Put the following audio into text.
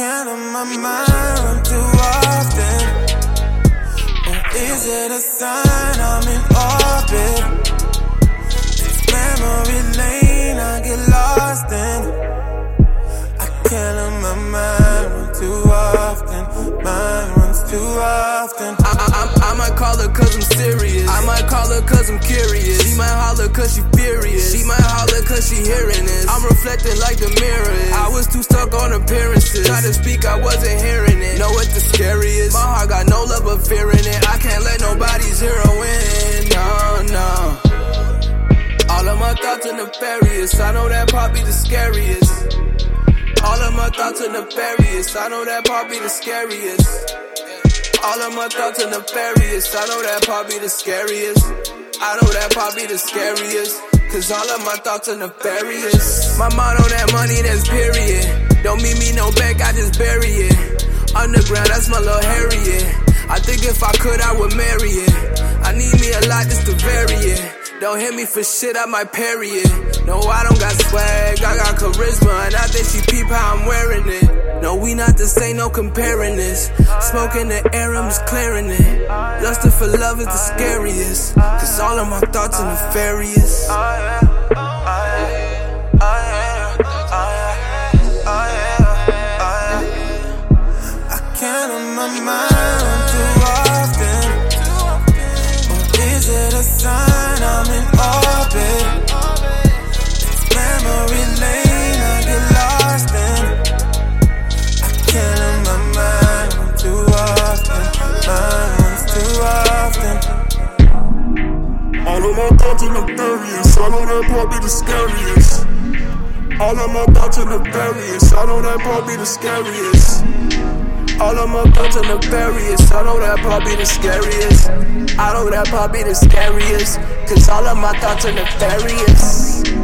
my mind too often? Or is it a sign I'm in orbit? It's memory lane I get lost in. I can't let my mind run too often. Mind runs too often. I, I, I might call her cause I'm serious. I might call her cause I'm curious. She might holler cause she furious. She might she hearing this. I'm reflecting like the mirror is. I was too stuck on appearances. Try to speak, I wasn't hearing it. Know what the scariest? My heart got no love but fear in it. I can't let nobody zero in. No, no. All of my thoughts are nefarious. I know that be the scariest. All of my thoughts are nefarious. I know that be the scariest. All of my thoughts are nefarious. I know that be the scariest. I know that be the scariest. Cause all of my thoughts are nefarious. My mind on that money, that's period. Don't mean me no bank, I just bury it. Underground, that's my little Harriet. I think if I could, I would marry it. I need me a lot just to vary it. Don't hit me for shit, I might parry it. No, I don't got swag, I got charisma, and I think she peep how I'm wearing it. We not the same, no comparing this. Smoking the air, I'm just clearing it. Lusting for love is the scariest. Cause all of my thoughts are nefarious. I can't let my mind too often. Or is it a sign my thoughts are nefarious. I know that part be the scariest. All of my thoughts are nefarious. I know that part be the scariest. All of my thoughts are nefarious. I know that part be the scariest. I know that part be the scariest. Cause all of my thoughts are nefarious.